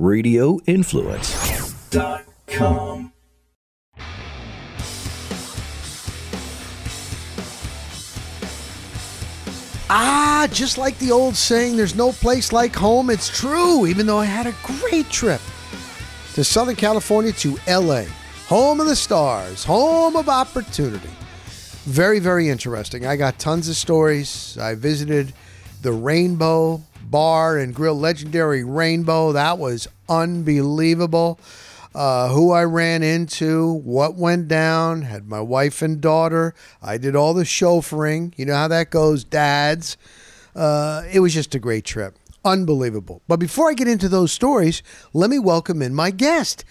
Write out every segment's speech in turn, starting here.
radioinfluence.com. Ah, just like the old saying, there's no place like home. It's true, even though I had a great trip to Southern California to LA, home of the stars, home of opportunity. Very, very interesting. I got tons of stories. I visited the Rainbow Bar and Grill, legendary Rainbow. That was unbelievable. Uh, who I ran into, what went down, had my wife and daughter. I did all the chauffeuring. You know how that goes, dads. Uh, it was just a great trip. Unbelievable. But before I get into those stories, let me welcome in my guest.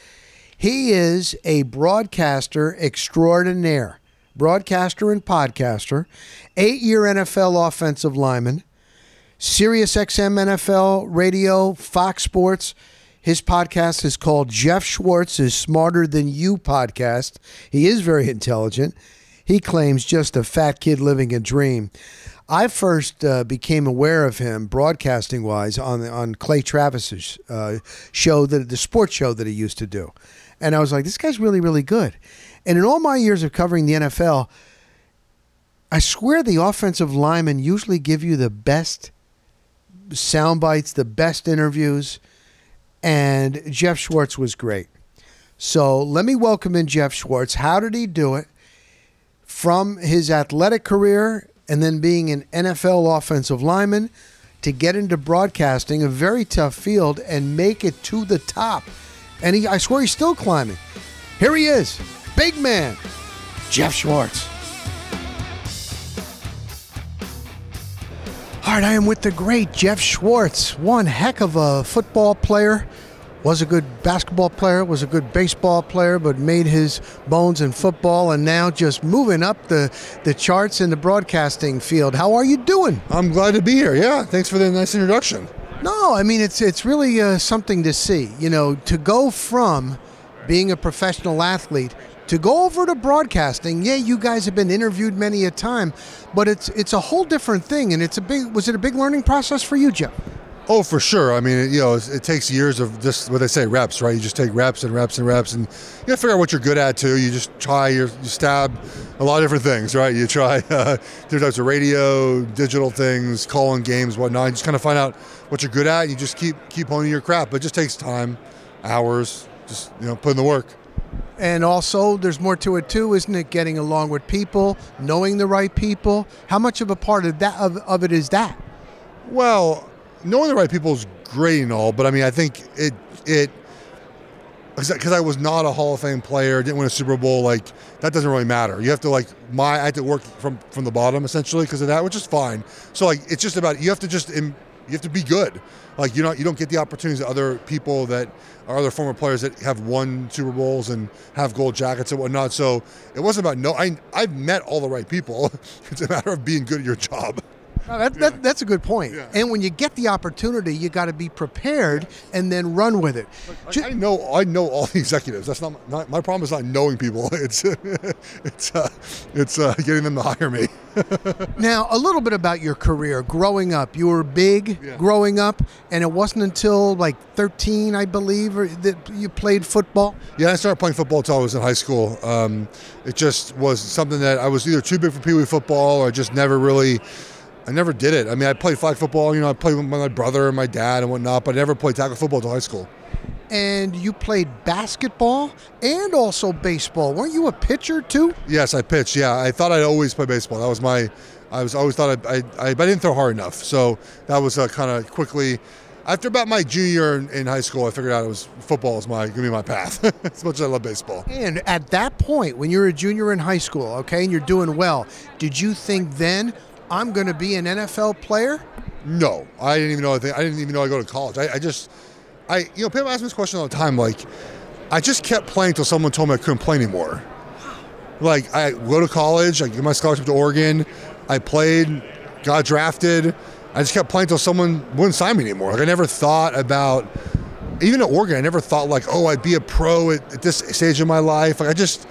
He is a broadcaster extraordinaire, broadcaster and podcaster, eight year NFL offensive lineman, Sirius XM NFL radio, Fox Sports. His podcast is called Geoff Schwartz is Smarter Than You podcast. He is very intelligent. He claims just a fat kid living a dream. I first uh, became aware of him broadcasting wise on on Clay Travis's uh, show that the sports show that he used to do, and I was like, this guy's really really good. And in all my years of covering the NFL, I swear the offensive linemen usually give you the best sound bites, the best interviews, and Geoff Schwartz was great. So let me welcome in Geoff Schwartz. How did he do it? From his athletic career and then being an NFL offensive lineman to get into broadcasting, a very tough field, and make it to the top. And he, I swear he's still climbing. Here he is, big man, Geoff Schwartz. All right, I am with the great Geoff Schwartz. One heck of a football player. Was a good basketball player, was a good baseball player, but made his bones in football and now just moving up the, the charts in the broadcasting field. How are you doing? I'm glad to be here. Yeah, thanks for the nice introduction. No, I mean it's it's really uh, something to see. You know, to go from being a professional athlete to go over to broadcasting. Yeah, you guys have been interviewed many a time, but it's it's a whole different thing, and it's a big. Was it a big learning process for you, Geoff? Oh, for sure. I mean, it, you know, it, it takes years of just what they say reps, right? You just take reps and reps and reps, and you got to figure out what you're good at too. You just try, your, you stab a lot of different things, right? You try uh, different types of radio, digital things, calling games, whatnot. You just kind of find out what you're good at. And you just keep keep honing your craft, but it just takes time, hours, just you know, putting the work. And also, there's more to it too, isn't it? Getting along with people, knowing the right people. How much of a part of that of, of it is that? Well, knowing the right people is great and all, but I mean, I think it it because I was not a Hall of Fame player, didn't win a Super Bowl. Like that doesn't really matter. You have to like my I had to work from from the bottom essentially because of that, which is fine. So like it's just about you have to just you have to be good. Like you know you don't get the opportunities that other people that are other former players that have won Super Bowls and have gold jackets and whatnot. So it wasn't about no. I I've met all the right people. it's a matter of being good at your job. No, that, that, that's a good point. Yeah. And when you get the opportunity, you got to be prepared and then run with it. Ju- I, I know I know all the executives. That's not, not my problem. Is not knowing people. It's it's uh, it's uh, getting them to hire me. Now, a little bit about your career growing up. You were big Yeah. growing up, and it wasn't until like 13, I believe, or that you played football. Yeah, I started playing football until I was in high school. Um, it just was something that I was either too big for pee wee football or I just never really. I never did it. I mean, I played flag football. You know, I played with my brother and my dad and whatnot, but I never played tackle football until high school. And you played basketball and also baseball. Weren't you a pitcher too? Yes, I pitched. Yeah, I thought I'd always play baseball. That was my. I was always thought I, I, I but I didn't throw hard enough. So that was uh, kind of quickly. After about my junior in, in high school, I figured out it was football was my gonna be my path. as much as I love baseball. And at that point, when you're a junior in high school, okay, and you're doing well, did you think then I'm going to be an NFL player? No, I didn't even know. I, think, I didn't even know I go to college. I, I just, I you know, people ask me this question all the time. Like, I just kept playing until someone told me I couldn't play anymore. Like, I go to college. I get my scholarship to Oregon. I played, got drafted. I just kept playing until someone wouldn't sign me anymore. Like, I never thought about. Even at Oregon, I never thought like, oh, I'd be a pro at, at this stage of my life. Like, I just,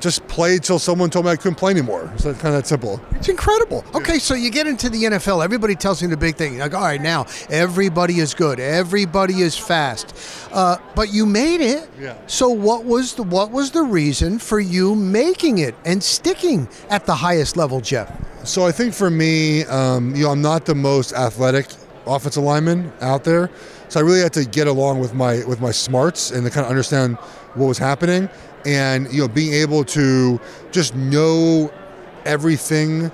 just played till someone told me I couldn't play anymore. It's kind of that simple. It's incredible. Okay, so you get into the NFL. Everybody tells you the big thing. Like, all right, now everybody is good. Everybody is fast. Uh, but you made it. Yeah. So what was the what was the reason for you making it and sticking at the highest level, Geoff? So I think for me, um, you know, I'm not the most athletic offensive lineman out there. So I really had to get along with my with my smarts and to kind of understand what was happening, and you know, being able to just know everything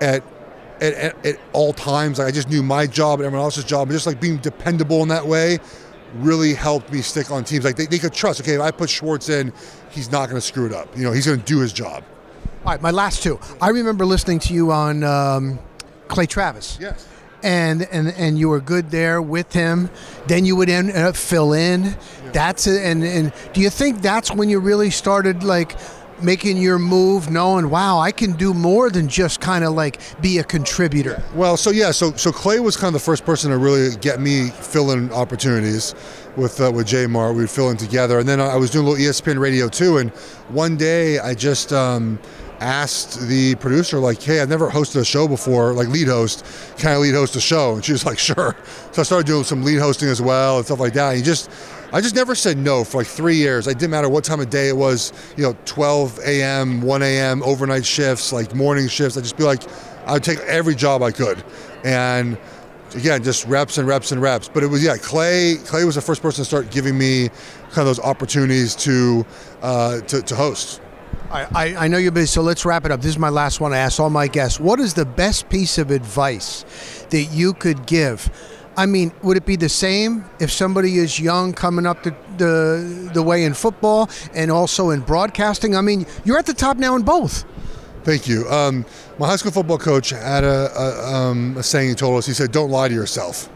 at at, at, at all times. Like I just knew my job and everyone else's job, and just like being dependable in that way really helped me stick on teams. Like they, they could trust. Okay, if I put Schwartz in, he's not going to screw it up. You know, he's going to do his job. All right, my last two. I remember listening to you on um, Clay Travis. Yes. and and and you were good there with him. Then you would end up fill in. That's it. And and do you think that's when you really started like making your move, knowing wow, I can do more than just kind of like be a contributor. Well, so yeah, so so Clay was kind of the first person to really get me fill in opportunities with uh, with J Mart. We'd fill in together, and then I was doing a little ESPN radio too. And one day I just um, asked the producer, like, "Hey, I've never hosted a show before, like lead host. Can I lead host a show?" And she was like, "Sure." So I started doing some lead hosting as well and stuff like that. And you just I just never said no for like three years. It didn't matter what time of day it was, you know, 12 a.m., 1 a.m., overnight shifts, like morning shifts. I'd just be like, I would take every job I could. And again, just reps and reps and reps. But it was, yeah, Clay Clay was the first person to start giving me kind of those opportunities to, uh, to, to host. I, I, I know you're busy, so let's wrap it up. This is my last one. I ask all my guests. What is the best piece of advice that you could give? I mean, would it be the same if somebody is young coming up the, the the way in football and also in broadcasting? I mean, you're at the top now in both. Thank you. Um, my high school football coach had a, a, um, a saying he told us. He said, "Don't lie to yourself."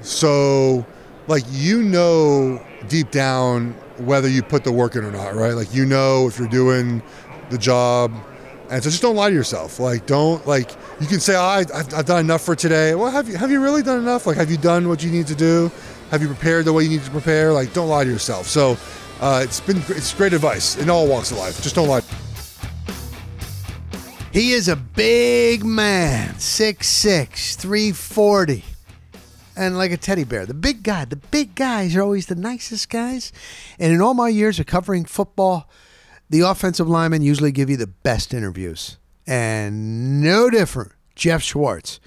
So, like you know deep down whether you put the work in or not, right? Like you know if you're doing the job, and so just don't lie to yourself. Like don't like you can say, oh, I, I've, I've done enough for today. Well, have you have you really done enough? Like have you done what you need to do? Have you prepared the way you need to prepare? Like don't lie to yourself. So uh, it's been it's great advice in all walks of life. Just don't lie. He is a big man, 6'6, 340, and like a teddy bear. The big guy, the big guys are always the nicest guys. And in all my years of covering football, the offensive linemen usually give you the best interviews. And no different, Geoff Schwartz.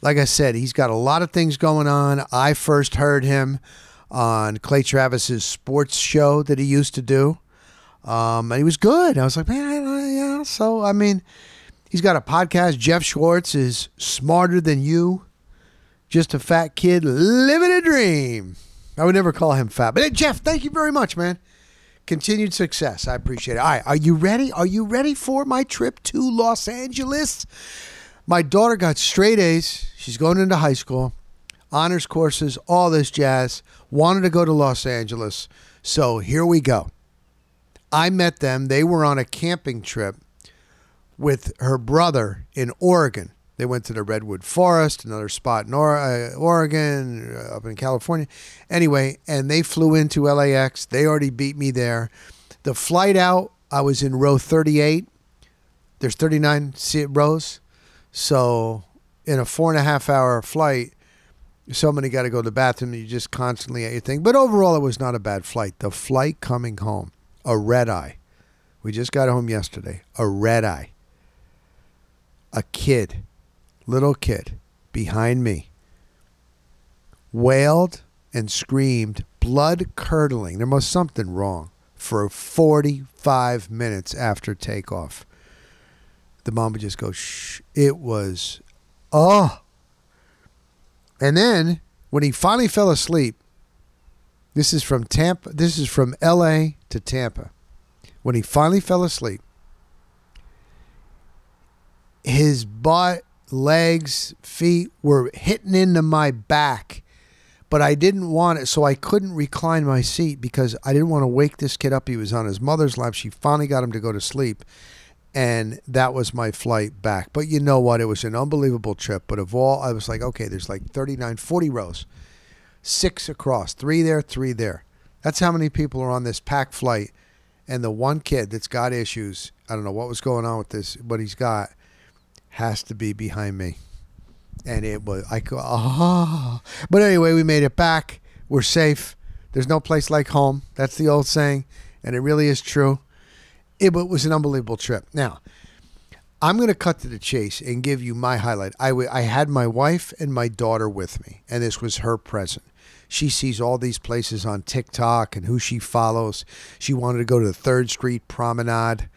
Like I said, he's got a lot of things going on. I first heard him on Clay Travis's sports show that he used to do. Um, and he was good. I was like, man, I, yeah. So, I mean, he's got a podcast. Geoff Schwartz is smarter than you. Just a fat kid living a dream. I would never call him fat. But hey, Geoff, thank you very much, man. Continued success. I appreciate it. All right, are you ready? Are you ready for my trip to Los Angeles? My daughter got straight A's. She's going into high school, honors courses, all this jazz. Wanted to go to Los Angeles. So here we go. I met them. They were on a camping trip with her brother in Oregon. They went to the Redwood Forest, another spot in uh, Oregon, uh, up in California. Anyway, and they flew into LAX. They already beat me there. The flight out, I was in row 38. There's 39 se- rows. So, in a four and a half hour flight, somebody got to go to the bathroom. You just constantly at your thing. But overall, it was not a bad flight. The flight coming home, a red eye. We just got home yesterday. A red eye. A kid, little kid, behind me, wailed and screamed, blood curdling. There must something wrong for 45 minutes after takeoff. The mom would just go, shh. It was, oh. And then when he finally fell asleep, this is from Tampa, this is from LA to Tampa. When he finally fell asleep, his butt, legs, feet were hitting into my back, but I didn't want it, so I couldn't recline my seat because I didn't want to wake this kid up. He was on his mother's lap. She finally got him to go to sleep, and that was my flight back. But you know what? It was an unbelievable trip. But of all, I was like, okay, there's like 39, 40 rows, six across, three there, three there. That's how many people are on this packed flight. And the one kid that's got issues, I don't know what was going on with this, but he's got, has to be behind me. And it was, I go, ah. But anyway, we made it back. We're safe. There's no place like home. That's the old saying. And it really is true. It was an unbelievable trip. Now, I'm going to cut to the chase and give you my highlight. I, w- I had my wife and my daughter with me, and this was her present. She sees all these places on TikTok and who she follows. She wanted to go to the Third Street Promenade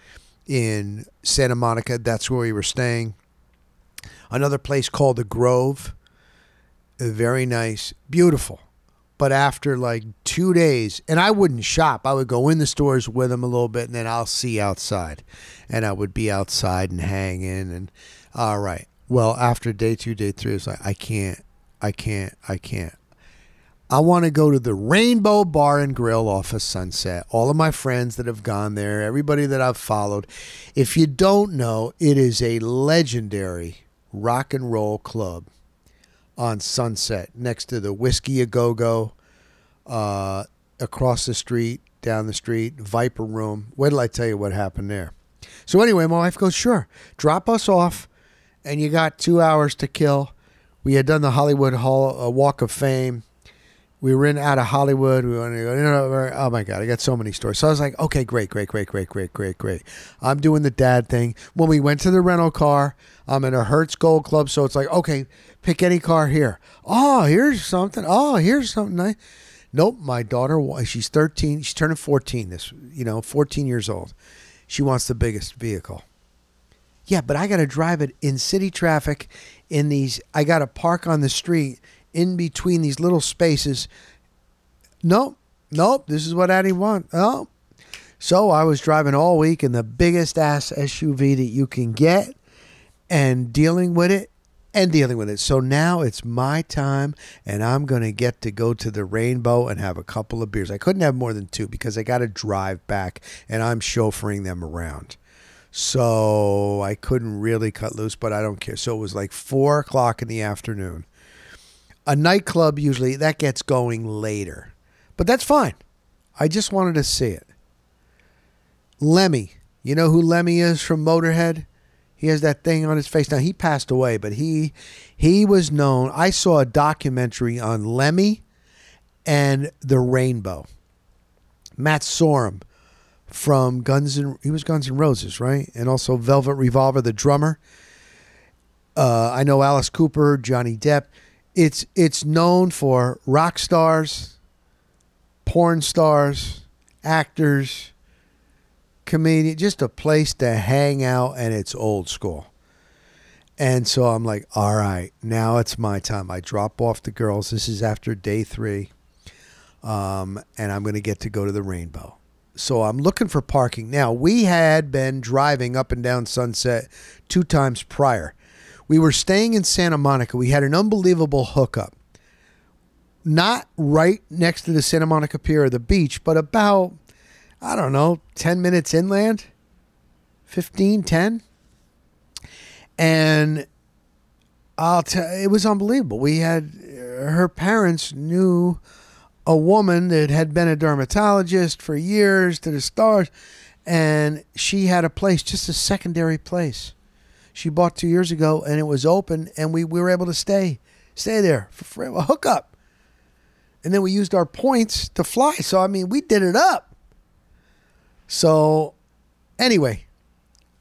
in Santa Monica. That's where we were staying. Another place called the Grove. Very nice, beautiful. But after like two days, and I wouldn't shop, I would go in the stores with them a little bit and then I'll see outside. And I would be outside and hanging. And all right. Well, after day two, day three, it's like, I can't, I can't, I can't. I want to go to the Rainbow Bar and Grill off of Sunset. All of my friends that have gone there, everybody that I've followed. If you don't know, it is a legendary rock and roll club on Sunset next to the Whisky a Go Go, uh, across the street, down the street, Viper Room. Wait till I tell you what happened there. So, anyway, my wife goes, Sure, drop us off, and you got two hours to kill. We had done the Hollywood Hall uh, Walk of Fame. We were in out of Hollywood. We wanted to go. Oh my God, I got so many stories. So I was like, okay, great, great, great, great, great, great, great. I'm doing the dad thing. When we went to the rental car, I'm in a Hertz Gold Club, so it's like, okay, pick any car here. Oh, here's something. Oh, here's something nice. Nope, my daughter, she's 13. She's turning 14. This, you know, 14 years old. She wants the biggest vehicle. Yeah, but I got to drive it in city traffic. In these, I got to park on the street in between these little spaces. Nope, nope. This is what Addie wants. Oh, so I was driving all week in the biggest ass SUV that you can get, and dealing with it and dealing with it. So now it's my time, and I'm going to get to go to the Rainbow and have a couple of beers. I couldn't have more than two because I got to drive back, and I'm chauffeuring them around. So I couldn't really cut loose, but I don't care. So it was like four o'clock in the afternoon. A nightclub usually that gets going later, but that's fine. I just wanted to see it. Lemmy, you know who Lemmy is from Motorhead? He has that thing on his face. Now he passed away, but he he was known. I saw a documentary on Lemmy and the Rainbow. Matt Sorum from Guns and he was Guns and Roses, right? And also Velvet Revolver, the drummer. Uh, I know Alice Cooper, Johnny Depp. It's it's known for rock stars, porn stars, actors, comedian, just a place to hang out, and it's old school. And so I'm like, all right, now it's my time. I drop off the girls. This is after day three, um, and I'm going to get to go to the Rainbow. So I'm looking for parking. Now, we had been driving up and down Sunset two times prior. We were staying in Santa Monica. We had an unbelievable hookup. Not right next to the Santa Monica Pier or the beach, but about I don't know, 10 minutes inland, 15, 10. And I'll tell it was unbelievable. We had her parents knew a woman that had been a dermatologist for years to the stars, and she had a place, just a secondary place. She bought two years ago, and it was open, and we, we were able to stay stay there for free, a hookup. And then we used our points to fly. So I mean, we did it up. So, anyway,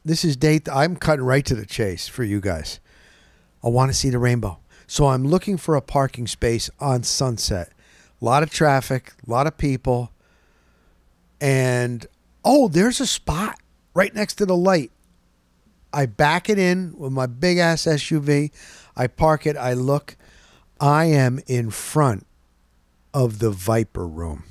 this is date. I'm cutting right to the chase for you guys. I want to see the rainbow. So I'm looking for a parking space on Sunset. A lot of traffic, a lot of people. And oh, there's a spot right next to the light. I back it in with my big ass SUV. I park it. I look. I am in front of the Viper room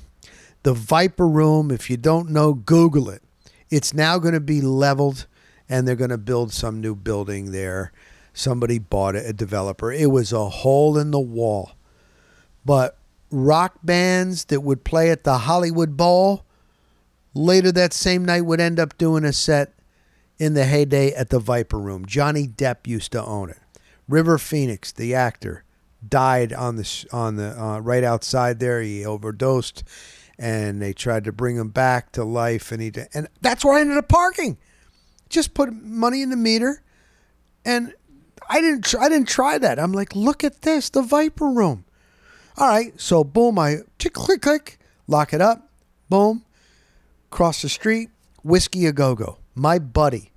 the Viper Room. If you don't know, Google it. It's now going to be leveled and they're going to build some new building there. Somebody bought it, a developer. It was a hole in the wall. But rock bands that would play at the Hollywood Bowl later that same night would end up doing a set in the heyday at the Viper Room. Johnny Depp used to own it. River Phoenix, the actor, died on the on the uh, right outside there. He overdosed and they tried to bring him back to life, and he did, and that's where I ended up parking. Just put money in the meter, and I didn't tr- I didn't try that. I'm like, look at this, the Viper Room. All right, so boom, I click click click, lock it up, boom, cross the street, Whisky a Go Go. My buddy,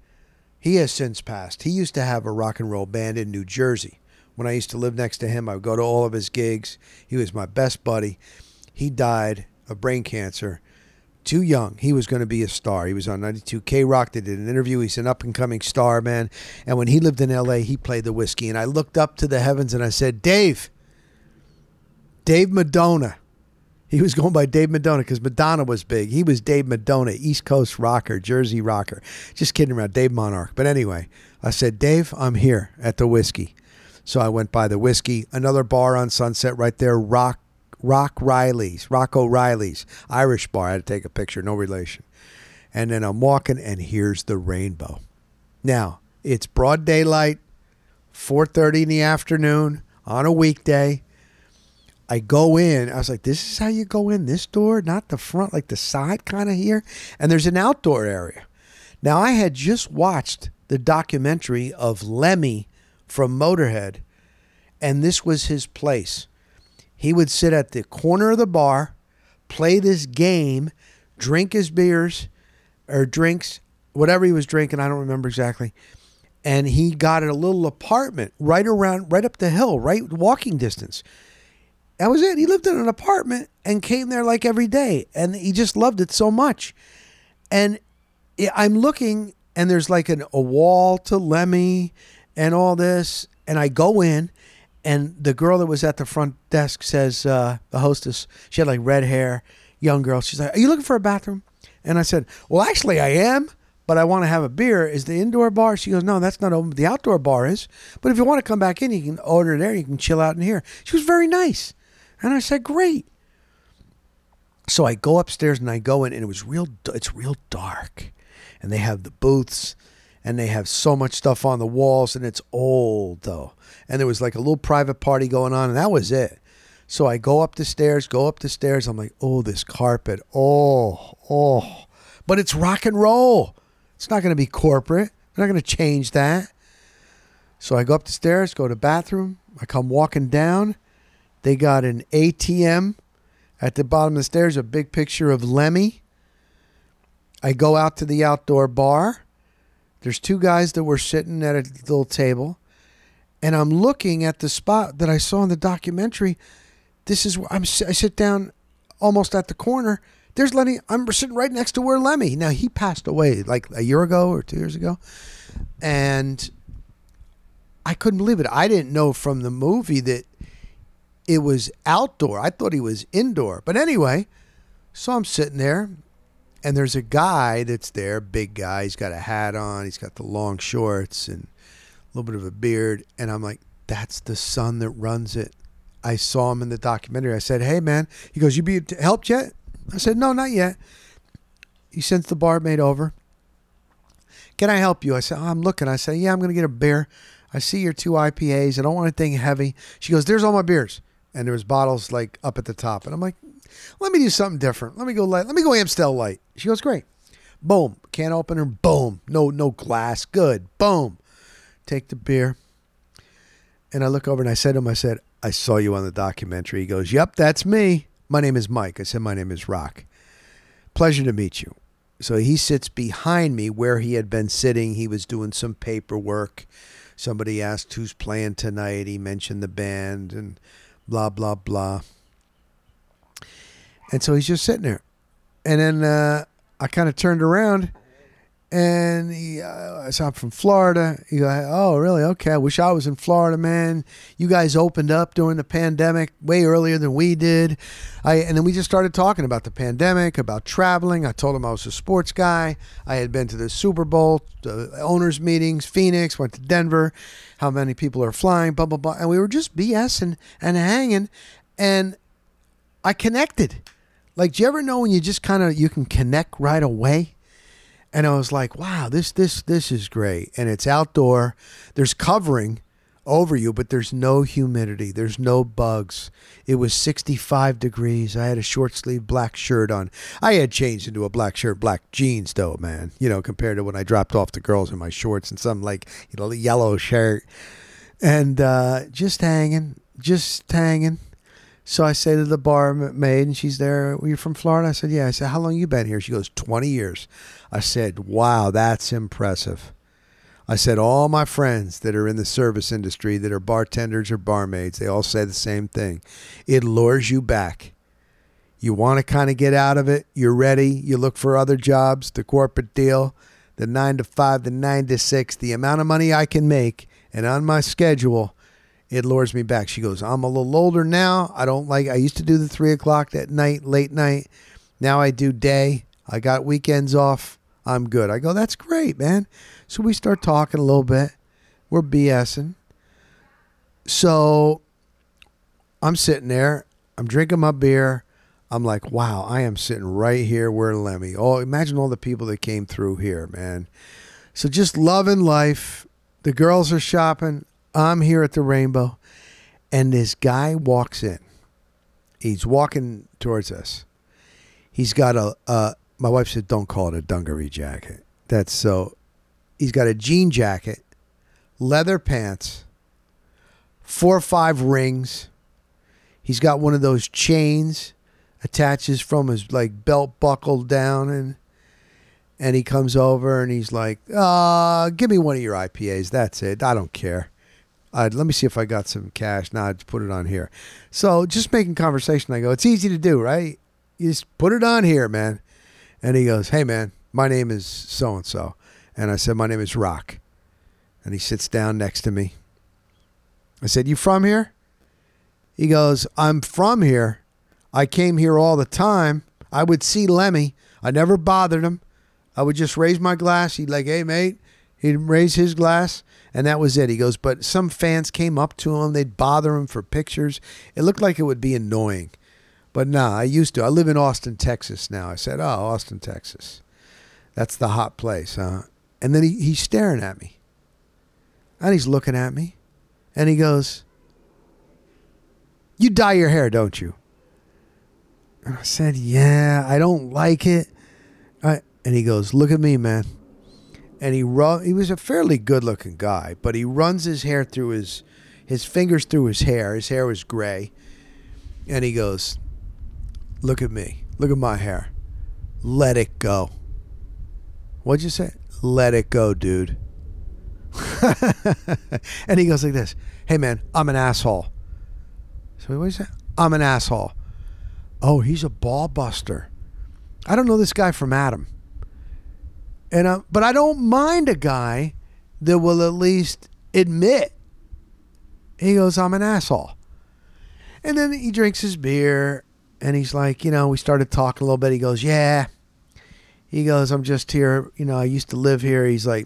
he has since passed. He used to have a rock and roll band in New Jersey. When I used to live next to him, I would go to all of his gigs. He was my best buddy. He died of brain cancer too young. He was going to be a star. He was on 92 K Rock. They did an interview. He's an up and coming star, man. And when he lived in LA, he played the whiskey. And I looked up to the heavens and I said, Dave, Dave Madonna. He was going by Dave Madonna because Madonna was big. He was Dave Madonna, East Coast rocker, Jersey rocker. Just kidding around, Dave Monarch. But anyway, I said, Dave, I'm here at the whiskey. So I went by the whiskey, another bar on Sunset right there, Rock Rock Riley's, Rock O'Reilly's, Irish bar. I had to take a picture, no relation. And then I'm walking, and here's the rainbow. Now it's broad daylight, 4:30 in the afternoon on a weekday. I go in. I was like, "This is how you go in this door, not the front, like the side, kind of here." And there's an outdoor area. Now I had just watched the documentary of Lemmy from Motorhead, and this was his place he would sit at the corner of the bar, play this game, drink his beers or drinks, whatever he was drinking, I don't remember exactly. And he got a little apartment right around, right up the hill, right walking distance. That was it. He lived in an apartment and came there like every day. And he just loved it so much. And I'm looking, and there's like an, a wall to Lemmy and all this. And I go in, and the girl that was at the front desk says, uh, the hostess, she had like red hair, young girl. She's like, Are you looking for a bathroom? And I said, Well, actually, I am, but I want to have a beer. Is the indoor bar? She goes, No, that's not open. The outdoor bar is. But if you want to come back in, you can order there. You can chill out in here. She was very nice. And I said, Great. So I go upstairs and I go in, and it was real, it's real dark. And they have the booths and they have so much stuff on the walls and it's old though. And there was like a little private party going on and that was it. So i go up the stairs go up the stairs. I'm like oh this carpet. Oh oh. But it's rock and roll. It's not going to be corporate. They're not going to change that. So i go up the stairs go to the bathroom. I come walking down they got an atm at the bottom of the stairs a big picture of lemmy i go out to the outdoor bar there's two guys that were sitting at a little table, and I'm looking at the spot that I saw in the documentary. This is where I'm. I sit down almost at the corner. There's Lemmy. I'm sitting right next to where Lemmy. Now he passed away like a year ago or two years ago, and I couldn't believe it. I didn't know from the movie that it was outdoor. I thought he was indoor. But anyway, so I'm sitting there and there's a guy that's there, big guy. He's got a hat on. He's got the long shorts and a little bit of a beard. And I'm like, that's the son that runs it. I saw him in the documentary. I said, hey, man. He goes, you be helped yet? I said, no, not yet. He sends the barmaid over. Can I help you? I said, oh, I'm looking. I said, yeah, I'm going to get a beer. I see your two IPAs. I don't want anything heavy. She goes, there's all my beers. And there was bottles like up at the top. And I'm like, let me do something different. Let me go light. Let me go Amstel light. She goes, great. Boom. Can opener. Boom. No, no glass. Good. Boom. Take the beer. And I look over and I said to him, I said, I saw you on the documentary. He goes, Yep, that's me. My name is Mike. I said, My name is Rock. Pleasure to meet you. So he sits behind me where he had been sitting. He was doing some paperwork. Somebody asked who's playing tonight. He mentioned the band and blah, blah, blah. And so he's just sitting there. And then uh, I kind of turned around and he, uh, I saw him from Florida. He go, oh, really? Okay. I wish I was in Florida, man. You guys opened up during the pandemic way earlier than we did. I and then we just started talking about the pandemic, about traveling. I told him I was a sports guy. I had been to the Super Bowl, the owners meetings, Phoenix, went to Denver. How many people are flying? Blah blah blah. And we were just BSing and hanging, and I connected. Like, do you ever know when you just kind of you can connect right away? And I was like, wow, this this this is great. And it's outdoor. There's covering over you, but there's no humidity. There's no bugs. It was 65 degrees. I had a short sleeve black shirt on. I had changed into a black shirt, black jeans, though, man. You know, compared to when I dropped off the girls in my shorts and some like, you know, yellow shirt. And uh, just hanging, just hanging. So I say to the barmaid, and she's there. Were you from Florida? I said, Yeah. I said, How long you been here? She goes, 20 years. I said, Wow, that's impressive. I said, all my friends that are in the service industry, that are bartenders or barmaids, they all say the same thing. It lures you back. You want to kind of get out of it. You're ready. You look for other jobs, the corporate deal, the nine to five, the nine to six, the amount of money I can make, and on my schedule, it lures me back. She goes, I'm a little older now. I don't like, I used to do the three o'clock at night, late night. Now I do day. I got weekends off. I'm good. I go, that's great, man. So we start talking a little bit. We're BSing. So I'm sitting there. I'm drinking my beer. I'm like, wow, I am sitting right here where Lemmy. Oh, imagine all the people that came through here, man. So just loving life. The girls are shopping. I'm here at the Rainbow. And this guy walks in. He's walking towards us. He's got a, a my wife said, don't call it a dungaree jacket. That's so. He's got a jean jacket, leather pants, four or five rings. He's got one of those chains attaches from his like belt buckle down and and he comes over and he's like, uh, give me one of your IPAs. That's it. I don't care. Uh, let me see if I got some cash. Now nah, just put it on here. So just making conversation. I go, it's easy to do, right? You just put it on here, man. And he goes, Hey, man, my name is so and so. And I said, My name is Rock. And he sits down next to me. I said, You from here? He goes, I'm from here. I came here all the time. I would see Lemmy. I never bothered him. I would just raise my glass. He'd like, hey, mate. He'd raise his glass, and that was it. He goes, but some fans came up to him. They'd bother him for pictures. It looked like it would be annoying. But nah, I used to. I live in Austin, Texas now. I said, oh, Austin, Texas. That's the hot place, huh? And then he, he's staring at me. And he's looking at me. And he goes, You dye your hair, don't you? And I said, Yeah, I don't like it. I, and he goes, Look at me, man. And he run, he was a fairly good looking guy, but he runs his hair through his his fingers through his hair. His hair was gray. And he goes, Look at me. Look at my hair. Let it go. What'd you say? Let it go, dude. and he goes like this Hey, man, I'm an asshole. So what is that? I'm an asshole. Oh, he's a ball buster. I don't know this guy from Adam. And uh, but I don't mind a guy that will at least admit. He goes, I'm an asshole. And then he drinks his beer and he's like, you know, we started talking a little bit. He goes, Yeah. He goes, I'm just here. You know, I used to live here. He's like,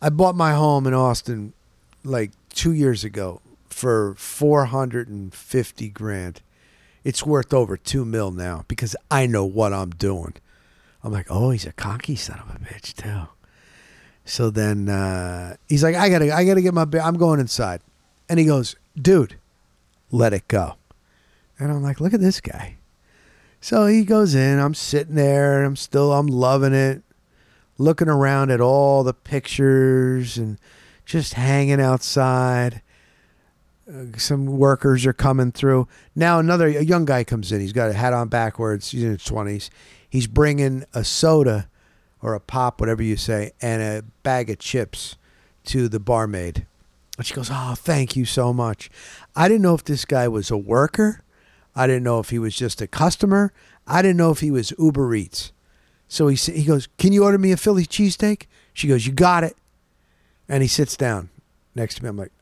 I bought my home in Austin like two years ago for 450 grand. It's worth over two mil now because I know what I'm doing. I'm like, oh, he's a cocky son of a bitch too. So then uh, he's like, I gotta, I gotta get my, I'm going inside, and he goes, dude, let it go. And I'm like, look at this guy. So he goes in. I'm sitting there. I'm still, I'm loving it, looking around at all the pictures and just hanging outside. Uh, some workers are coming through. Now another a young guy comes in. He's got a hat on backwards. He's in his twenties. He's bringing a soda or a pop, whatever you say, and a bag of chips to the barmaid. And she goes, "Oh, thank you so much." I didn't know if this guy was a worker. I didn't know if he was just a customer. I didn't know if he was Uber Eats. So he he goes, "Can you order me a Philly cheesesteak?" She goes, "You got it." And he sits down next to me. I'm like,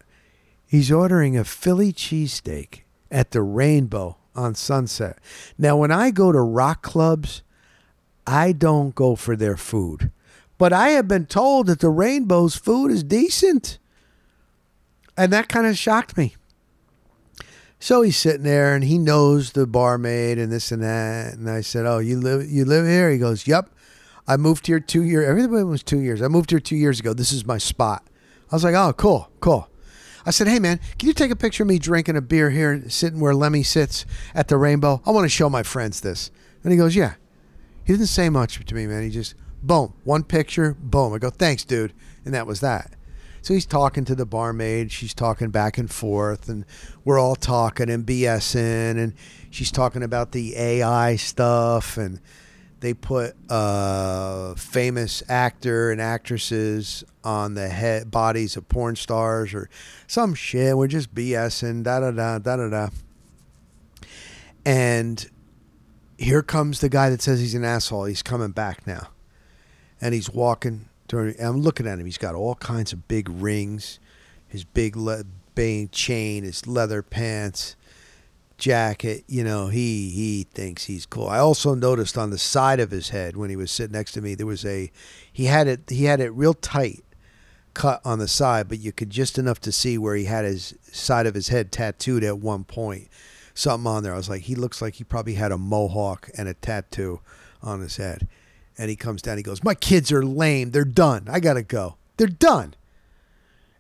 He's ordering a Philly cheesesteak at the Rainbow on Sunset. Now, when I go to rock clubs, I don't go for their food. But I have been told that the Rainbow's food is decent. And that kind of shocked me. So he's sitting there and he knows the barmaid and this and that. And I said, Oh, you live you live here? He goes, Yep. I moved here two years. Everybody was two years. I moved here two years ago. This is my spot. I was like, Oh, cool, cool. I said, "Hey man, can you take a picture of me drinking a beer here, sitting where Lemmy sits at the Rainbow? I want to show my friends this." And he goes, "Yeah." He didn't say much to me, man. He just boom, one picture, boom. I go, "Thanks, dude," and that was that. So he's talking to the barmaid. She's talking back and forth, and we're all talking and BSing, and she's talking about the AI stuff, and they put uh, famous actor and actresses on the head bodies of porn stars or some shit. We're just BSing, da da da da da da. And here comes the guy that says he's an asshole. He's coming back now, and he's walking. I'm looking at him. He's got all kinds of big rings, his big le- chain, his leather pants jacket, you know, he he thinks he's cool. I also noticed on the side of his head when he was sitting next to me, there was a he had it he had it real tight cut on the side, but you could just enough to see where he had his side of his head tattooed at one point. Something on there. I was like, he looks like he probably had a mohawk and a tattoo on his head. And he comes down, he goes, My kids are lame. They're done. I gotta go. They're done.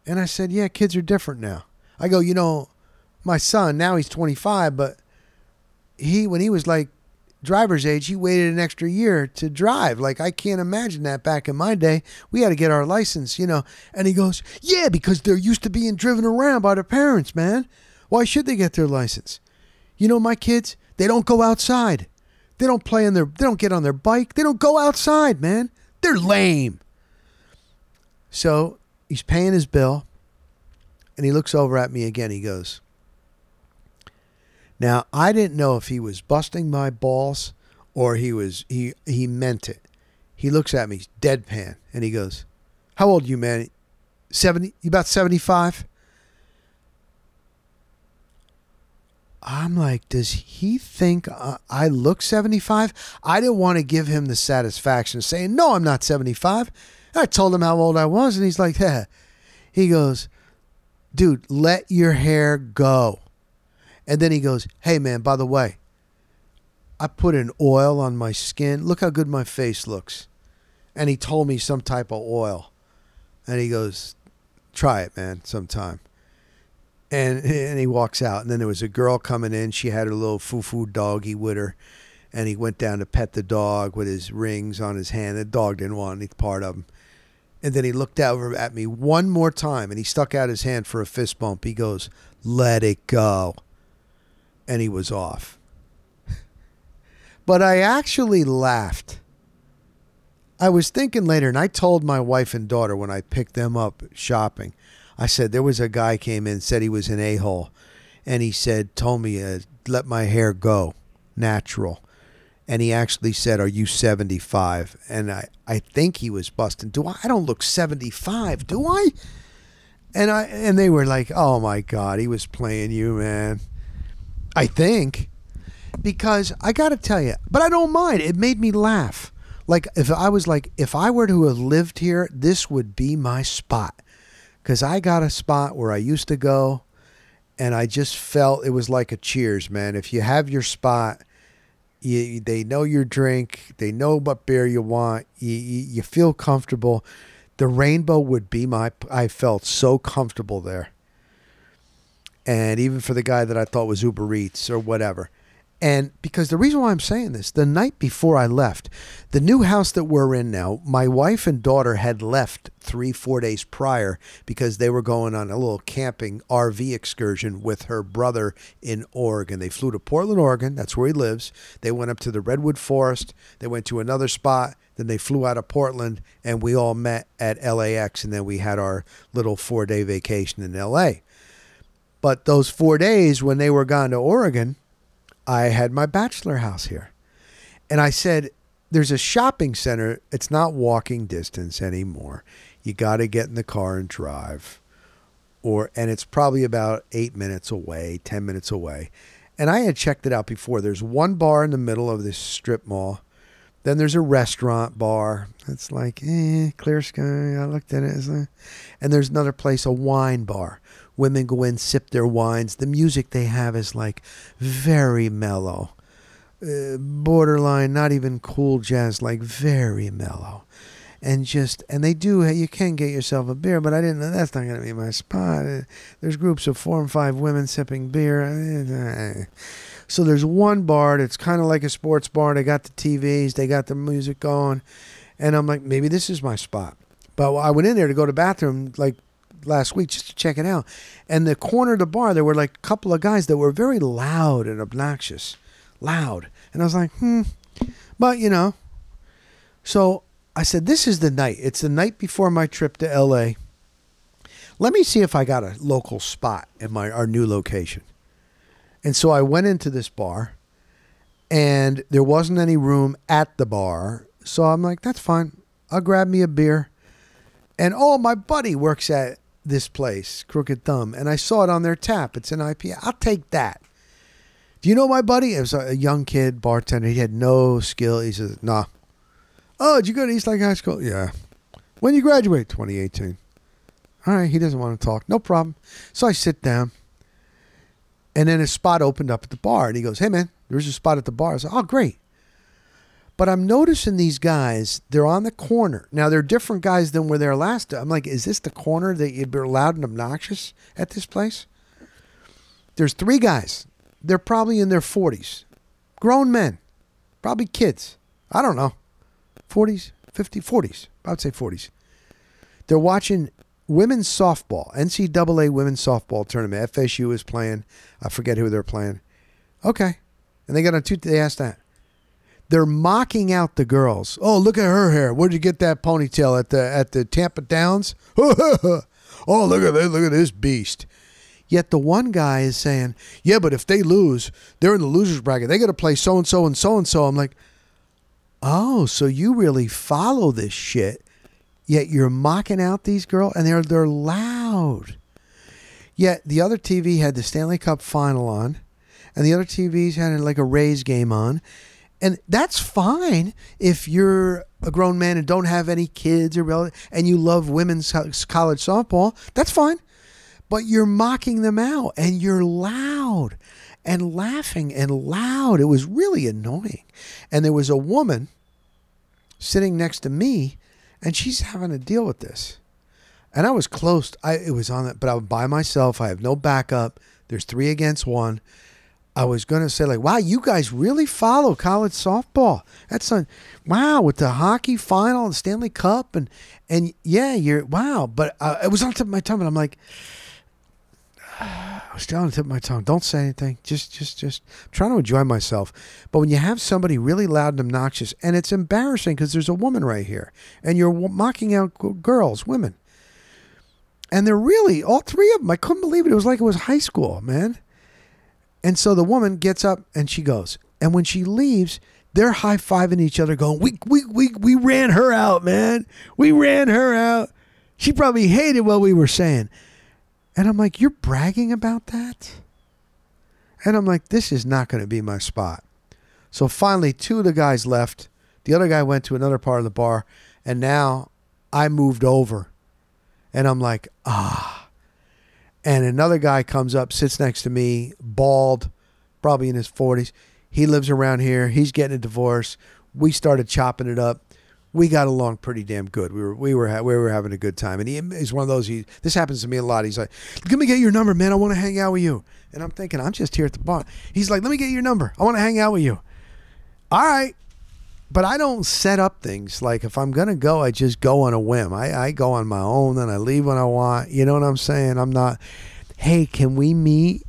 And I said, Yeah, kids are different now. I go, you know, my son now he's 25 but he when he was like driver's age he waited an extra year to drive like i can't imagine that back in my day we had to get our license you know and he goes yeah because they're used to being driven around by their parents man why should they get their license you know my kids they don't go outside they don't play on their they don't get on their bike they don't go outside man they're lame so he's paying his bill and he looks over at me again he goes now, I didn't know if he was busting my balls or he was he he meant it. He looks at me, deadpan, and he goes, "How old are you, man? 70? You about 75?" I'm like, does he think uh, I look 75? I didn't want to give him the satisfaction of saying, no, I'm not 75. I told him how old I was, and he's like, yeah. He goes, dude, let your hair go. And then he goes, Hey, man, by the way, I put an oil on my skin. Look how good my face looks. And he told me some type of oil. And he goes, Try it, man, sometime. And, and he walks out. And then there was a girl coming in. She had her little foo foo doggy with her. And he went down to pet the dog with his rings on his hand. The dog didn't want any part of him. And then he looked over at me one more time and he stuck out his hand for a fist bump. He goes, Let it go and he was off. but I actually laughed. I was thinking later, and I told my wife and daughter when I picked them up shopping, I said there was a guy came in said he was an a hole, and he said told me uh, let my hair go, natural, and he actually said, "Are you 75?" And I I think he was busting. Do I? I don't look 75, do I? And I and they were like, "Oh my God, he was playing you, man." I think, because I got to tell you, but I don't mind. It made me laugh. Like if I was like, if I were to have lived here, this would be my spot, because I got a spot where I used to go, and I just felt it was like a Cheers, man. If you have your spot. You, they know your drink. They know what beer you want. You, you, you feel comfortable. The rainbow would be my. I felt so comfortable there and even for the guy that I thought was Uber Eats or whatever. And because the reason why I'm saying this, the night before I left, the new house that we're in now, my wife and daughter had left three, four days prior because they were going on a little camping RV excursion with her brother in Oregon. They flew to Portland, Oregon. That's where he lives. They went up to the Redwood Forest. They went to another spot. Then they flew out of Portland and we all met at LAX. And then we had our little four day vacation in LA. But those four days when they were gone to Oregon, I had my bachelor house here. And I said, there's a shopping center. It's not walking distance anymore. You got to get in the car and drive. Or and it's probably about 8 minutes away, 10 minutes away. And I had checked it out before. There's one bar in the middle of this strip mall. Then there's a restaurant bar. It's like, eh, clear sky. I looked at it. And there's another place, a wine bar Women go in, sip their wines. The music they have is like very mellow, uh, borderline, not even cool jazz, like very mellow. and just and they do you can get yourself a beer, but I didn't know that's not going to be my spot. Uh, There's groups of four and five women sipping beer. So there's one bar that's kind of like a sports bar. They got the TVs, they got the music going, and I'm like, maybe this is my spot. But I went in there to go to the bathroom like last week just to check it out. And the corner of the bar, there were like a couple of guys that were very loud and obnoxious, loud. And I was like, hmm. But you know, so I said, this is the night. It's the night before my trip to LA. Let me see if I got a local spot at my our new location. And so I went into this bar and there wasn't any room at the bar. So I'm like, that's fine. I'll grab me a beer. And oh, my buddy works at this place, Crooked Thumb, and I saw it on their tap. It's an IPA. I'll take that. Do you know my buddy? It was a young kid bartender. He had no skill. He says, "Nah." Oh, did you go to East Lake High School? Yeah. When you graduate? 2018. All right. He doesn't want to talk. No problem. So I sit down, and then a spot opened up at the bar, and he goes, "Hey, man, there's a spot at the bar." I said, "Oh, great." But I'm noticing these guys, they're on the corner. Now, they're different guys than were there last. I'm like, is this the corner that you'd be loud and obnoxious at this place? There's three guys. They're probably in their 40s. Grown men. Probably kids. I don't know. 40s, 50, 40s. I would say 40s. They're watching women's softball, NCAA women's softball tournament. FSU is playing. I forget who they're playing. Okay. And they got on two, they asked that they're mocking out the girls. Oh, look at her hair. Where'd you get that ponytail at the at the Tampa Downs? oh, look at that. Look at this beast. Yet the one guy is saying, "Yeah, but if they lose, they're in the losers bracket. They got to play so and so and so and so." I'm like, "Oh, so you really follow this shit? Yet you're mocking out these girls, and they're they're loud." Yet the other TV had the Stanley Cup final on, and the other TVs had like a Rays game on. And that's fine if you're a grown man and don't have any kids or and you love women's college softball. That's fine. But you're mocking them out and you're loud and laughing and loud. It was really annoying. And there was a woman sitting next to me and she's having to deal with this. And I was close. I it was on it, but I was by myself. I have no backup. There's three against one. I was gonna say like, wow, you guys really follow college softball. That's on, wow, with the hockey final and Stanley Cup and and yeah, you're wow. But uh, it was on tip of my tongue, and I'm like, I was on the tip of my tongue. Don't say anything. Just just just I'm trying to enjoy myself. But when you have somebody really loud and obnoxious, and it's embarrassing because there's a woman right here, and you're mocking out girls, women, and they're really all three of them. I couldn't believe it. It was like it was high school, man. And so the woman gets up and she goes. And when she leaves, they're high fiving each other, going, we, we, we, we ran her out, man. We ran her out. She probably hated what we were saying. And I'm like, You're bragging about that? And I'm like, This is not going to be my spot. So finally, two of the guys left. The other guy went to another part of the bar. And now I moved over. And I'm like, Ah and another guy comes up, sits next to me, bald, probably in his 40s. He lives around here. He's getting a divorce. We started chopping it up. We got along pretty damn good. We were we were we were having a good time. And he is one of those. He this happens to me a lot. He's like, "Let me get your number, man. I want to hang out with you." And I'm thinking, I'm just here at the bar. He's like, "Let me get your number. I want to hang out with you." All right, but I don't set up things. Like if I'm gonna go, I just go on a whim. I, I go on my own and I leave when I want. You know what I'm saying? I'm not. Hey, can we meet?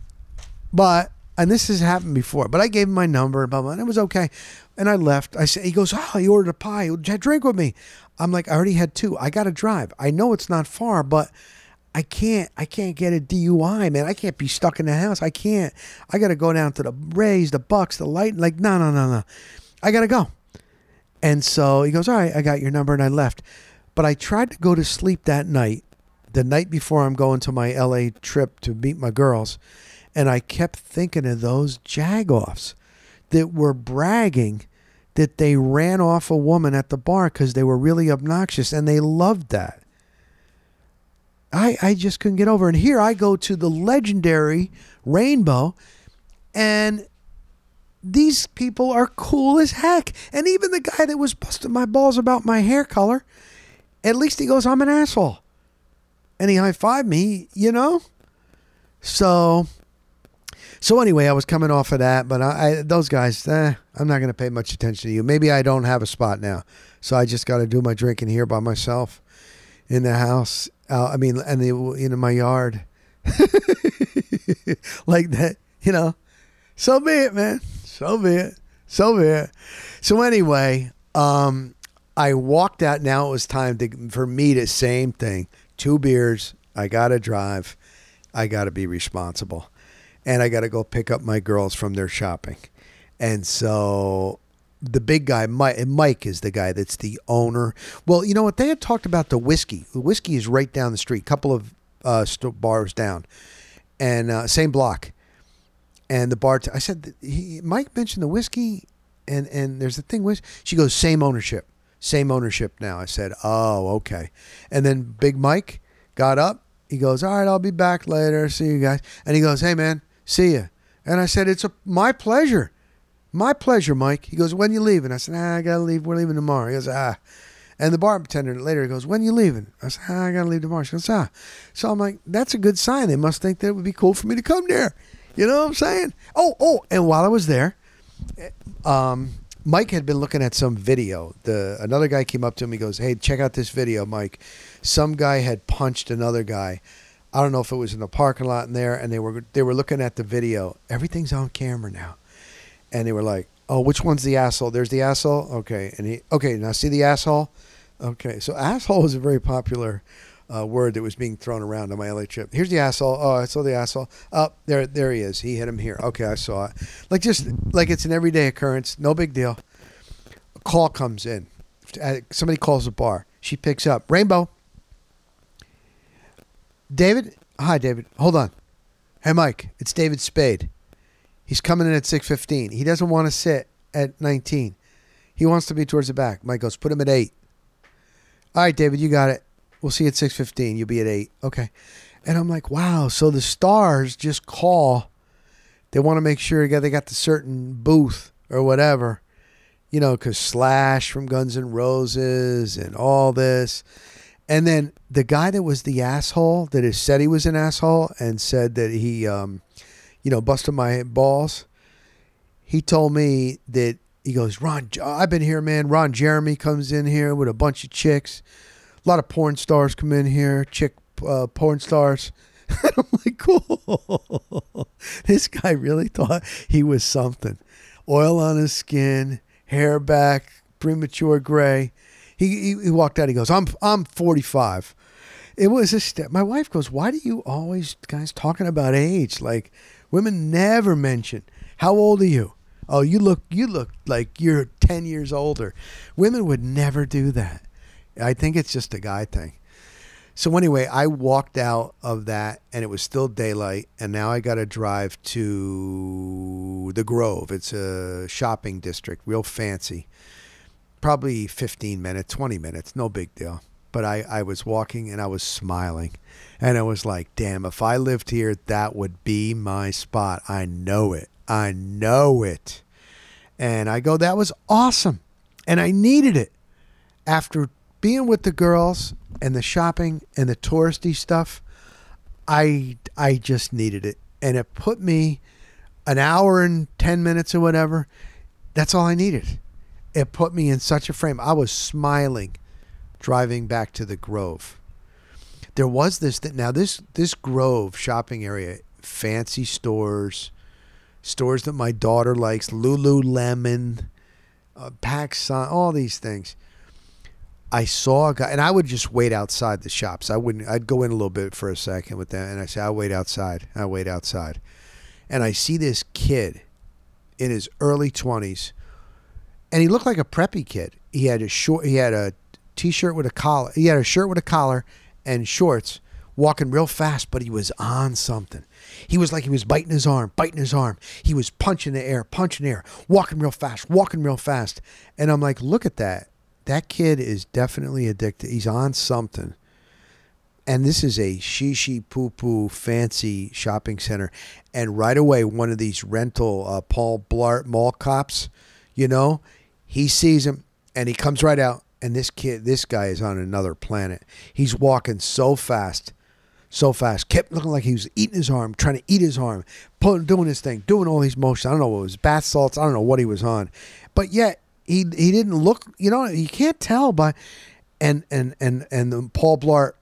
But and this has happened before. But I gave him my number, and blah blah, and it was okay. And I left. I said, he goes, oh, he ordered a pie. Drink with me. I'm like, I already had two. I got to drive. I know it's not far, but I can't. I can't get a DUI, man. I can't be stuck in the house. I can't. I got to go down to the Rays, the Bucks, the Light. Like, no, no, no, no. I got to go. And so he goes, All right, I got your number, and I left. But I tried to go to sleep that night, the night before I'm going to my LA trip to meet my girls. And I kept thinking of those jagoffs that were bragging that they ran off a woman at the bar because they were really obnoxious and they loved that. I, I just couldn't get over. And here I go to the legendary Rainbow, and these people are cool as heck. And even the guy that was busting my balls about my hair color, At least he goes, I'm an asshole. And he high fived me, you know? So, so anyway, I was coming off of that, but I, I those guys, eh, I'm not going to pay much attention to you. Maybe I don't have a spot now, so I just got to do my drinking here by myself in the house. Uh, I mean, and the in my yard, like that, you know. So be it, man. So be it. So be it. So anyway, um, I walked out. Now it was time to for me to same thing. Two beers. I gotta drive. I gotta be responsible, and I gotta go pick up my girls from their shopping. And so the big guy, Mike, Mike is the guy that's the owner. Well, you know what? They had talked about the Whisky. The Whisky is right down the street, a couple of uh, bars down, and uh, same block. And the bar, I said, he, Mike mentioned the Whisky, and and there's a thing with. She goes, same ownership, same ownership now. I said, oh, okay. And then Big Mike got up. He goes, all right, I'll be back later. See you guys. And he goes, hey man, see ya. And I said, it's a my pleasure. My pleasure, Mike. He goes, when you leaving? I said, ah, I gotta leave. We're leaving tomorrow. He goes, ah. And the bartender later he goes, when you leaving? I said, ah, I gotta leave tomorrow. She goes, ah. So I'm like, that's a good sign. They must think that it would be cool for me to come there. You know what I'm saying? Oh, oh, and while I was there, um, Mike had been looking at some video. The another guy came up to him. He goes, "Hey, check out this video, Mike. Some guy had punched another guy. I don't know if it was in the parking lot in there, and they were they were looking at the video. Everything's on camera now, and they were like, "Oh, which one's the asshole? There's the asshole. Okay, and he okay now see the asshole. Okay, so asshole is a very popular." Uh, word that was being thrown around on my LA trip. Here's the asshole. Oh, I saw the asshole. Oh, there, there he is. He hit him here. Okay, I saw it. Like just like it's an everyday occurrence. No big deal. A call comes in. Somebody calls the bar. She picks up. Rainbow. David. Hi, David. Hold on. Hey, Mike. It's David Spade. He's coming in at six fifteen. He doesn't want to sit at nineteen. He wants to be towards the back. Mike goes, put him at eight. All right, David, you got it. We'll see you at six fifteen. You'll be at eight. Okay. And I'm like, wow. So the stars just call. They want to make sure they got the certain booth or whatever, you know, because Slash from Guns N' Roses and all this. And then the guy that was the asshole that has said he was an asshole and said that he, um, you know, busted my balls. He told me that he goes, Ron, I've been here, man. Ron Jeremy comes in here with a bunch of chicks. A lot of porn stars come in here, chick uh, porn stars. I'm like, cool. this guy really thought he was something. Oil on his skin, hair back, premature gray. He, he, he walked out. He goes, I'm I'm 45. It was a step. My wife goes, why do you always guys talking about age? Like women never mention how old are you? Oh, you look you look like you're 10 years older. Women would never do that. I think it's just a guy thing. So anyway, I walked out of that and it was still daylight and now I got to drive to the Grove. It's a shopping district, real fancy. Probably 15 minutes, 20 minutes, no big deal. But I, I was walking and I was smiling. And I was like, damn, if I lived here, that would be my spot. I know it. I know it. And I go, that was awesome. And I needed it after being with the girls and the shopping and the touristy stuff, I I just needed it, and it put me an hour and ten minutes or whatever. That's all I needed. It put me in such a frame. I was smiling driving back to the Grove. There was this that now this this Grove shopping area, fancy stores, stores that my daughter likes, Lululemon, uh, PacSun, all these things. I saw a guy, and I would just wait outside the shops. I wouldn't. I'd go in a little bit for a second with them, and I say, "I'll wait outside. I'll wait outside." And I see this kid in his early twenties, and he looked like a preppy kid. He had a short. He had a t-shirt with a collar. He had a shirt with a collar and shorts, walking real fast, but he was on something. He was like he was biting his arm, biting his arm. He was punching the air, punching the air, walking real fast, walking real fast. And I'm like, look at that that kid is definitely addicted. He's on something. And this is a shishi poo poo fancy shopping center. And right away, one of these rental uh, Paul Blart mall cops, you know, he sees him and he comes right out and this kid, this guy is on another planet. He's walking so fast, so fast. Kept looking like he was eating his arm, trying to eat his arm, pulling, doing his thing, doing all these motions. I don't know what it was bath salts. I don't know what he was on, but yet he he didn't look. You know, you can't tell by, and and and and the Paul Blart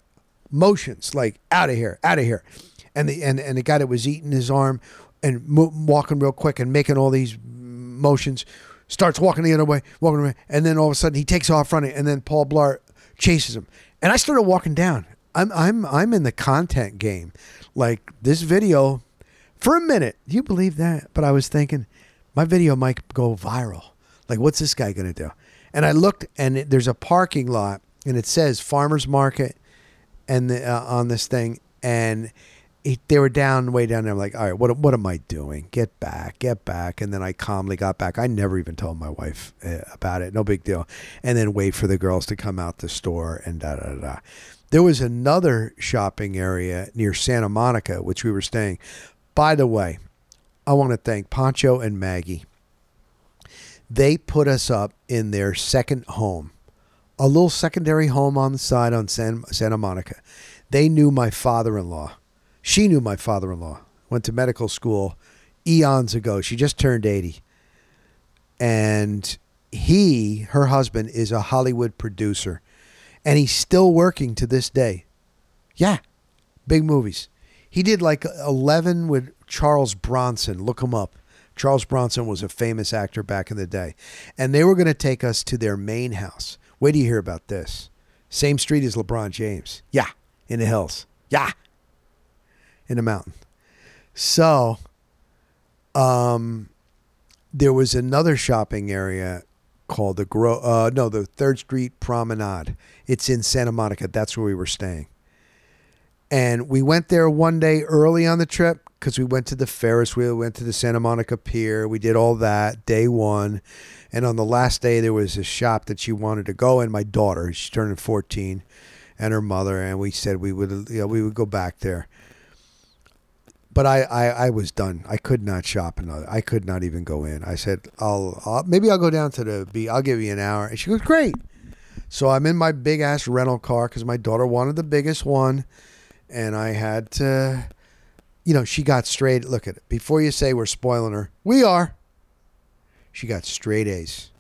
motions like out of here, out of here, and the and and the guy that was eating his arm and mo- walking real quick and making all these motions starts walking the other way, walking away, and then all of a sudden he takes off running, and then Paul Blart chases him, and I started walking down. I'm I'm I'm in the content game, like this video. For a minute, you believe that? But I was thinking, my video might go viral. Like, what's this guy gonna do? And I looked, and it, there's a parking lot, and it says Farmers Market, and the, uh, on this thing, and it, they were down way down there. I'm like, all right, what what am I doing? Get back, get back. And then I calmly got back. I never even told my wife uh, about it. No big deal. And then wait for the girls to come out the store and da da da. There was another shopping area near Santa Monica, which we were staying. By the way, I want to thank Poncho and Maggie. They put us up in their second home, a little secondary home on the side on San, Santa Monica. They knew my father in law. She knew my father in law, went to medical school eons ago. She just turned 80. And he, her husband, is a Hollywood producer. And he's still working to this day. Yeah, big movies. He did like 11 with Charles Bronson. Look him up. Charles Bronson was a famous actor back in the day. And they were going to take us to their main house. Wait do you hear about this? Same street as LeBron James. Yeah, in the hills. Yeah, in a mountain. So, um, there was another shopping area called the Gro. Uh, no, the Third Street Promenade. It's in Santa Monica. That's where we were staying. And we went there one day early on the trip because we went to the Ferris wheel, went to the Santa Monica Pier. We did all that day one. And on the last day, there was a shop that she wanted to go in. My daughter, she's turning 14, and her mother. And we said we would, you know, we would go back there. But I, I, I was done. I could not shop another. I could not even go in. I said, I'll, I'll maybe I'll go down to the B. I'll give you an hour. And she goes, great. So I'm in my big ass rental car because my daughter wanted the biggest one, and I had to, you know, she got straight. Look at it. Before you say we're spoiling her, we are. She got straight A's,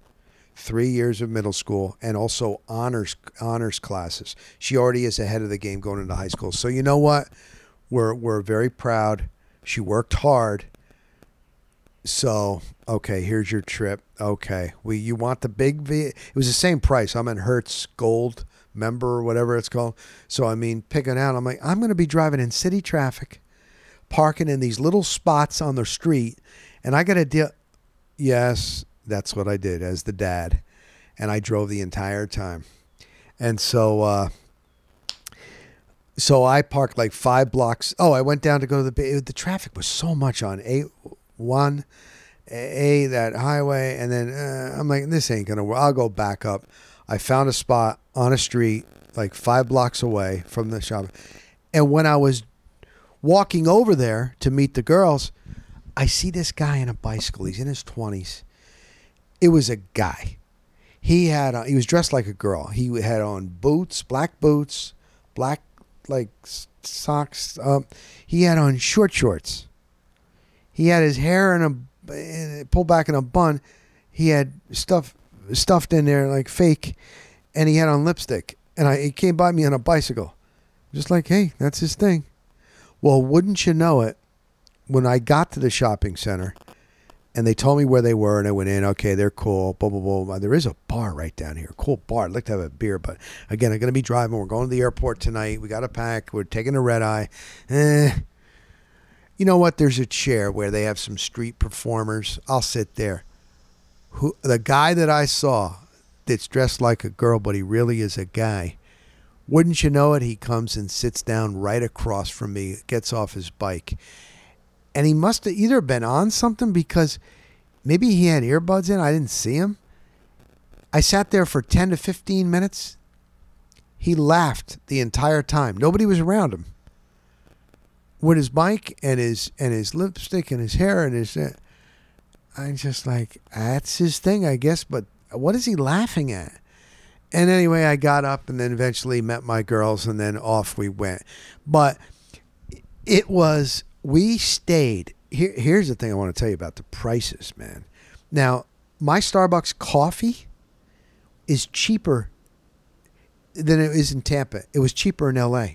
three years of middle school, and also honors honors classes. She already is ahead of the game going into high school. So you know what? We're we're very proud. She worked hard. So okay, here's your trip. Okay, we you want the big V? It was the same price. I'm in Hertz Gold member or whatever it's called. So I mean, picking out. I'm like, I'm going to be driving in city traffic, parking in these little spots on the street, and I got to deal. Yes, that's what I did as the dad, and I drove the entire time, and so. uh so I parked like five blocks. Oh, I went down to go to the. The traffic was so much on A one, A that highway, and then uh, I'm like, this ain't gonna work. I'll go back up. I found a spot on a street like five blocks away from the shop, and when I was walking over there to meet the girls, I see this guy on a bicycle. He's in his twenties. It was a guy. He had on, he was dressed like a girl. He had on boots, black boots, black like socks. Um, he had on short shorts. He had his hair in a pulled back in a bun. He had stuff stuffed in there like fake, and he had on lipstick. And I he came by me on a bicycle, just like hey, that's his thing. Well, wouldn't you know it? When I got to the shopping center, and they told me where they were, and I went in. Okay, they're cool. Blah blah blah. There is a bar right down here, cool bar. I'd like to have a beer, but again, I'm going to be driving. We're going to the airport tonight. We got to pack. We're taking a red eye. Eh. You know what? There's a chair where they have some street performers. I'll sit there. Who the guy that I saw that's dressed like a girl, but he really is a guy. Wouldn't you know it? He comes and sits down right across from me, gets off his bike and he must have either been on something because maybe he had earbuds in. I didn't see him. I sat there for 10 to 15 minutes. He laughed the entire time. Nobody was around him. With his mic and his and his lipstick and his hair and his uh, I'm just like that's his thing, I guess, but what is he laughing at? And anyway, I got up and then eventually met my girls, and then off we went. But it was we stayed. Here, here's the thing I want to tell you about the prices, man. Now, my Starbucks coffee is cheaper than it is in Tampa. It was cheaper in LA.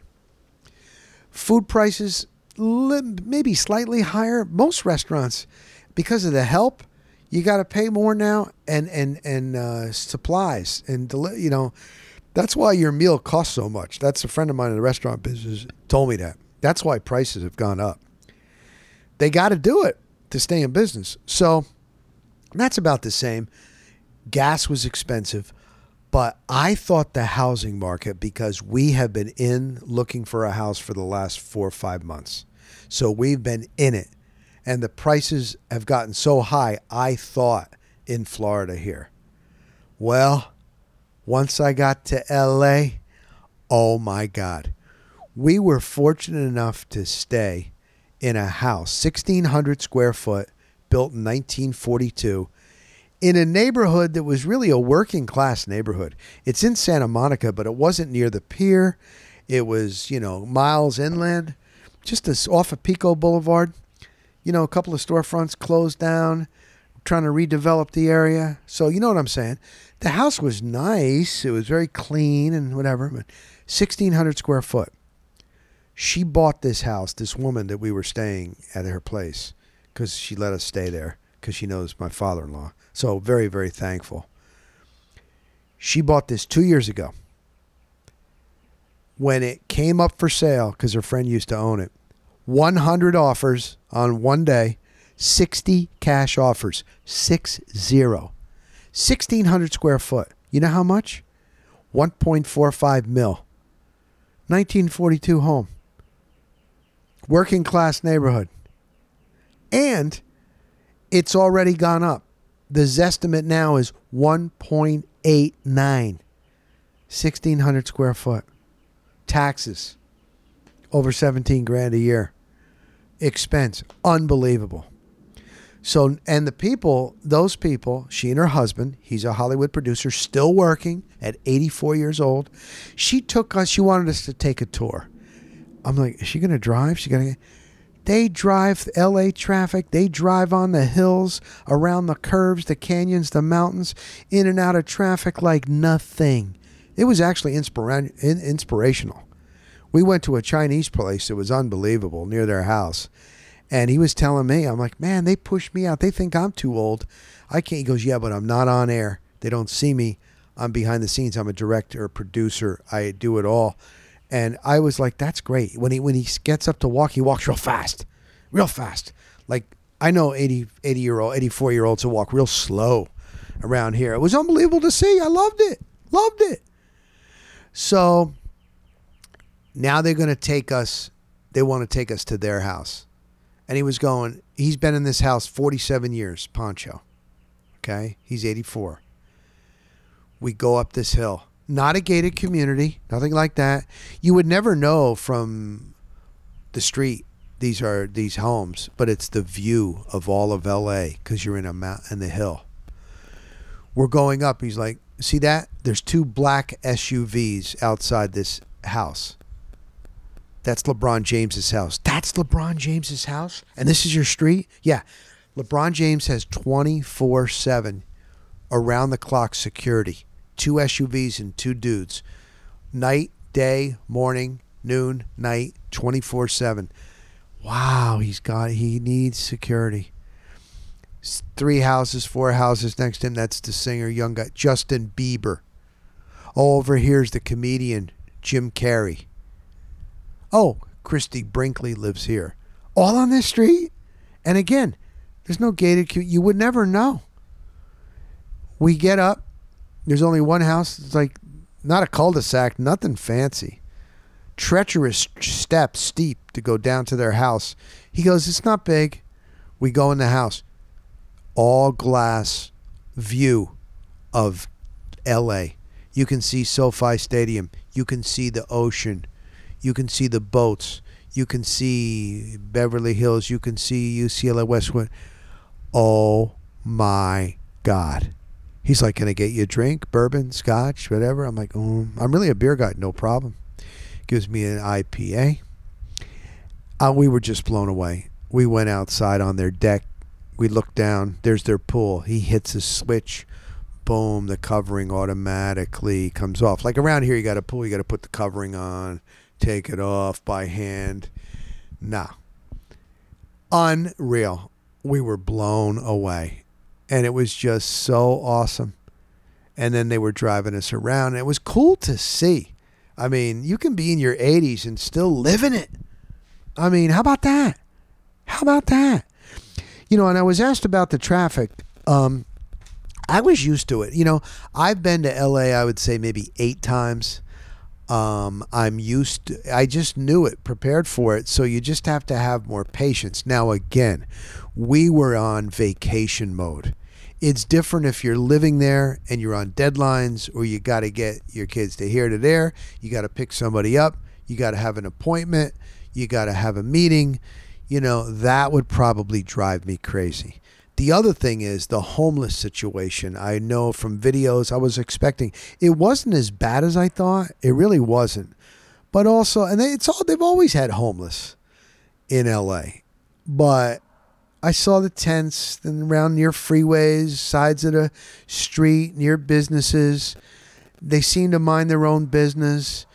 Food prices maybe slightly higher. Most restaurants, because of the help, you got to pay more now, and and and uh, supplies and deli- you know, that's why your meal costs so much. That's a friend of mine in the restaurant business told me that. That's why prices have gone up. They got to do it to stay in business. So that's about the same. Gas was expensive, but I thought the housing market, because we have been in looking for a house for the last four or five months. So we've been in it. And the prices have gotten so high, I thought in Florida here. Well, once I got to LA, oh my God. We were fortunate enough to stay in a house, 1,600 square foot, built in 1942, in a neighborhood that was really a working class neighborhood. It's in Santa Monica, but it wasn't near the pier. It was, you know, miles inland, just as off of Pico Boulevard. You know, a couple of storefronts closed down, trying to redevelop the area. So, you know what I'm saying? The house was nice. It was very clean and whatever, but 1,600 square foot she bought this house, this woman that we were staying at her place, because she let us stay there because she knows my father in law. So, very, very thankful. She bought this two years ago. When it came up for sale, because her friend used to own it, 100 offers on one day, 60 cash offers, six zero. 1,600 square foot. You know how much? 1.45 mil. 1942 home working class neighborhood. And it's already gone up. The Zestimate now is 1.89, 1,600 square foot. Taxes, over 17 grand a year. Expense, unbelievable. So, and the people, those people, she and her husband, he's a Hollywood producer, still working at 84 years old. She took us, she wanted us to take a tour. I'm like, is she to drive? She to. They drive LA traffic. They drive on the hills, around the curves, the canyons, the mountains, in and out of traffic like nothing. It was actually inspira- inspirational. We went to a Chinese place that was unbelievable near their house. And he was telling me, I'm like, man, they push me out. They think I'm too old. I can't. He goes, yeah, but I'm not on air. They don't see me. I'm behind the scenes. I'm a director, a producer. I do it all. And I was like, that's great. When he when he gets up to walk, he walks real fast, real fast. Like I know 80, 80 year old, 84 year olds who walk real slow around here. It was unbelievable to see. I loved it. Loved it. So now they're going to take us, they want to take us to their house. And he was going, he's been in this house 47 years, Poncho. Okay. He's 84. We go up this hill not a gated community, nothing like that. You would never know from the street these are these homes, but it's the view of all of LA because you're in a mountain, in the hill. We're going up. He's like, see that? There's two black SUVs outside this house. That's LeBron James's house. That's LeBron James's house, and this is your street. Yeah, LeBron James has 24 seven around the clock security two SUVs and two dudes. Night, day, morning, noon, night, 24 7. Wow, he's got, he needs security. Three houses, four houses next to him. That's the singer, young guy, Justin Bieber. Oh, over here's the comedian, Jim Carrey. Oh, Christie Brinkley lives here. All on this street? And again, there's no gated. You would never know. We get up, there's only one house. It's like not a cul-de-sac, nothing fancy. Treacherous steps, steep to go down to their house. He goes, "It's not big." We go in the house. All glass view of LA. You can see SoFi Stadium. You can see the ocean. You can see the boats. You can see Beverly Hills. You can see UCLA Westwood. Oh my God He's like, "Can I get you a drink, bourbon, scotch, whatever?" I'm like, "Oh, I'm really a beer guy, no problem." Gives me an IPA. Uh, we were just blown away. We went outside on their deck. We looked down. There's their pool. He hits a switch. Boom, the covering automatically comes off. Like around here, you got a pool, you got to put the covering on, take it off by hand. Nah. Unreal. We were blown away. And it was just so awesome. And then they were driving us around. And It was cool to see. I mean, you can be in your 80s and still living it. I mean, how about that? How about that? You know, and I was asked about the traffic. Um, I was used to it. You know, I've been to LA, I would say maybe eight times. Um, I'm used to, I just knew it, prepared for it. So you just have to have more patience. Now, again, we were on vacation mode. It's different if you're living there and you're on deadlines or you got to get your kids to here to there. You got to pick somebody up. You got to have an appointment. You got to have a meeting. You know, that would probably drive me crazy. The other thing is the homeless situation. I know from videos I was expecting it wasn't as bad as I thought. It really wasn't. But also, and they, it's all they've always had homeless in LA. But I saw the tents and around near freeways, sides of the street, near businesses. They seem to mind their own business.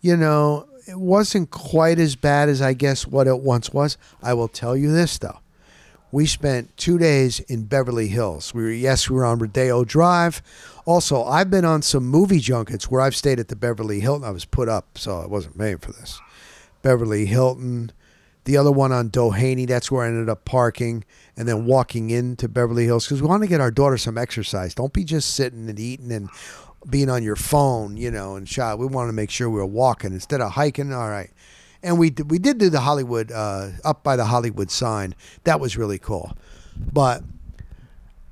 You know, it wasn't quite as bad as I guess what it once was. I will tell you this though. We spent two days in Beverly Hills. We were yes, we were on Rodeo Drive. Also, I've been on some movie junkets where I've stayed at the Beverly Hilton. I was put up, so I wasn't made for this. Beverly Hilton. The other one on Doheny, that's where I ended up parking and then walking into Beverly Hills because we want to get our daughter some exercise. Don't be just sitting and eating and being on your phone, you know, and shot. We want to make sure we were walking instead of hiking. All right. And we did, we did do the Hollywood uh, up by the Hollywood sign. That was really cool. But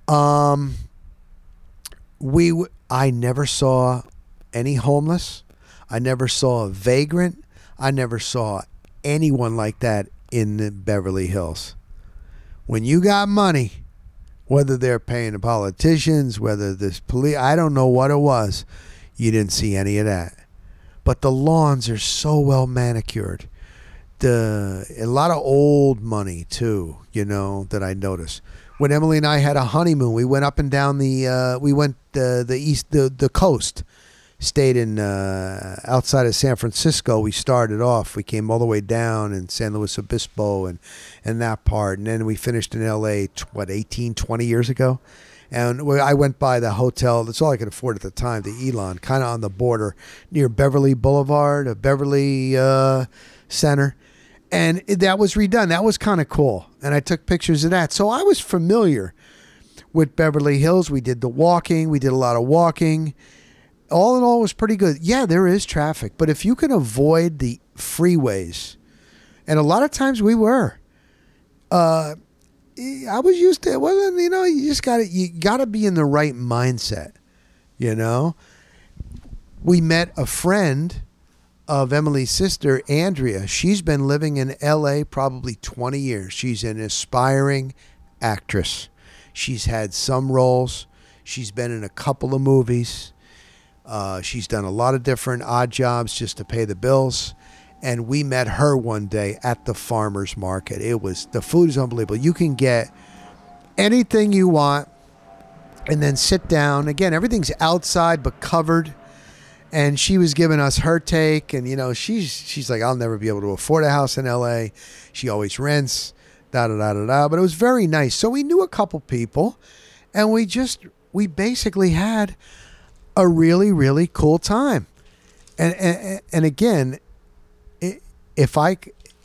um we w- I never saw any homeless. I never saw a vagrant. I never saw anyone like that in the Beverly Hills. When you got money, whether they're paying the politicians, whether this police, I don't know what it was, you didn't see any of that. But the lawns are so well manicured. The a lot of old money too, you know, that I noticed. When Emily and I had a honeymoon, we went up and down the uh, we went the the east the the coast stayed in uh, outside of San Francisco. We started off. We came all the way down in San Luis Obispo and and that part, and then we finished in L.A. What 18, 20 years ago. And I went by the hotel. That's all I could afford at the time, the Elan, kind of on the border near Beverly Boulevard, a Beverly uh, Center. And that was redone. That was kind of cool. And I took pictures of that. So I was familiar with Beverly Hills. We did the walking. We did a lot of walking all in all was pretty good. Yeah, there is traffic, but if you can avoid the freeways, and a lot of times we were, uh, I was used to it. wasn't you know you just got to you got to be in the right mindset, you know. We met a friend of Emily's sister, Andrea. She's been living in L.A. probably 20 years. She's an aspiring actress. She's had some roles. She's been in a couple of movies. Uh, she's done a lot of different odd jobs just to pay the bills. And we met her one day at the farmer's market. It was the food is unbelievable. You can get anything you want and then sit down. Again, everything's outside but covered. And she was giving us her take, and you know, she's she's like, I'll never be able to afford a house in LA. She always rents, da da da da da. But it was very nice. So we knew a couple people, and we just we basically had a really really cool time and and, and again if I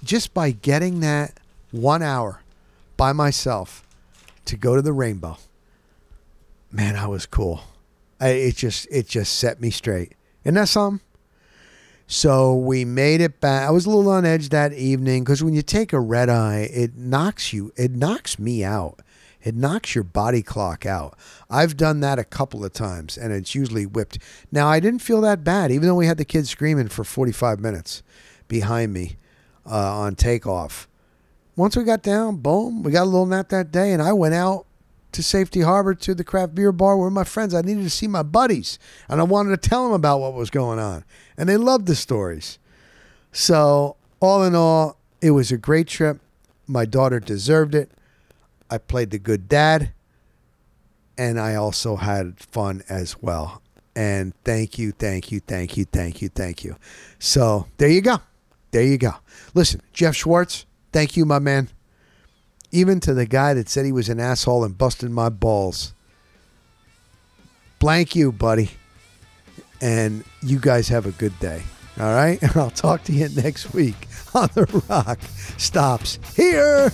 just by getting that one hour by myself to go to the rainbow man i was cool I, it just it just set me straight isn't that something so we made it back. I was a little on edge that evening because when you take a red eye, it knocks you. It knocks me out. It knocks your body clock out. I've done that a couple of times, and it's usually whipped. Now I didn't feel that bad, even though we had the kids screaming for 45 minutes behind me uh, on takeoff. Once we got down, boom, we got a little nap that day, and I went out to Safety Harbor to the craft beer bar where my friends. I needed to see my buddies, and I wanted to tell them about what was going on, and they loved the stories. So all in all, it was a great trip. My daughter deserved it. I played the good dad, and I also had fun as well. And thank you, thank you, thank you, thank you, thank you. So there you go. There you go. Listen, Geoff Schwartz, thank you, my man. Even to the guy that said he was an asshole and busted my balls. Blank you, buddy. And you guys have a good day. All right? I'll talk to you next week on The Rock Stops Here.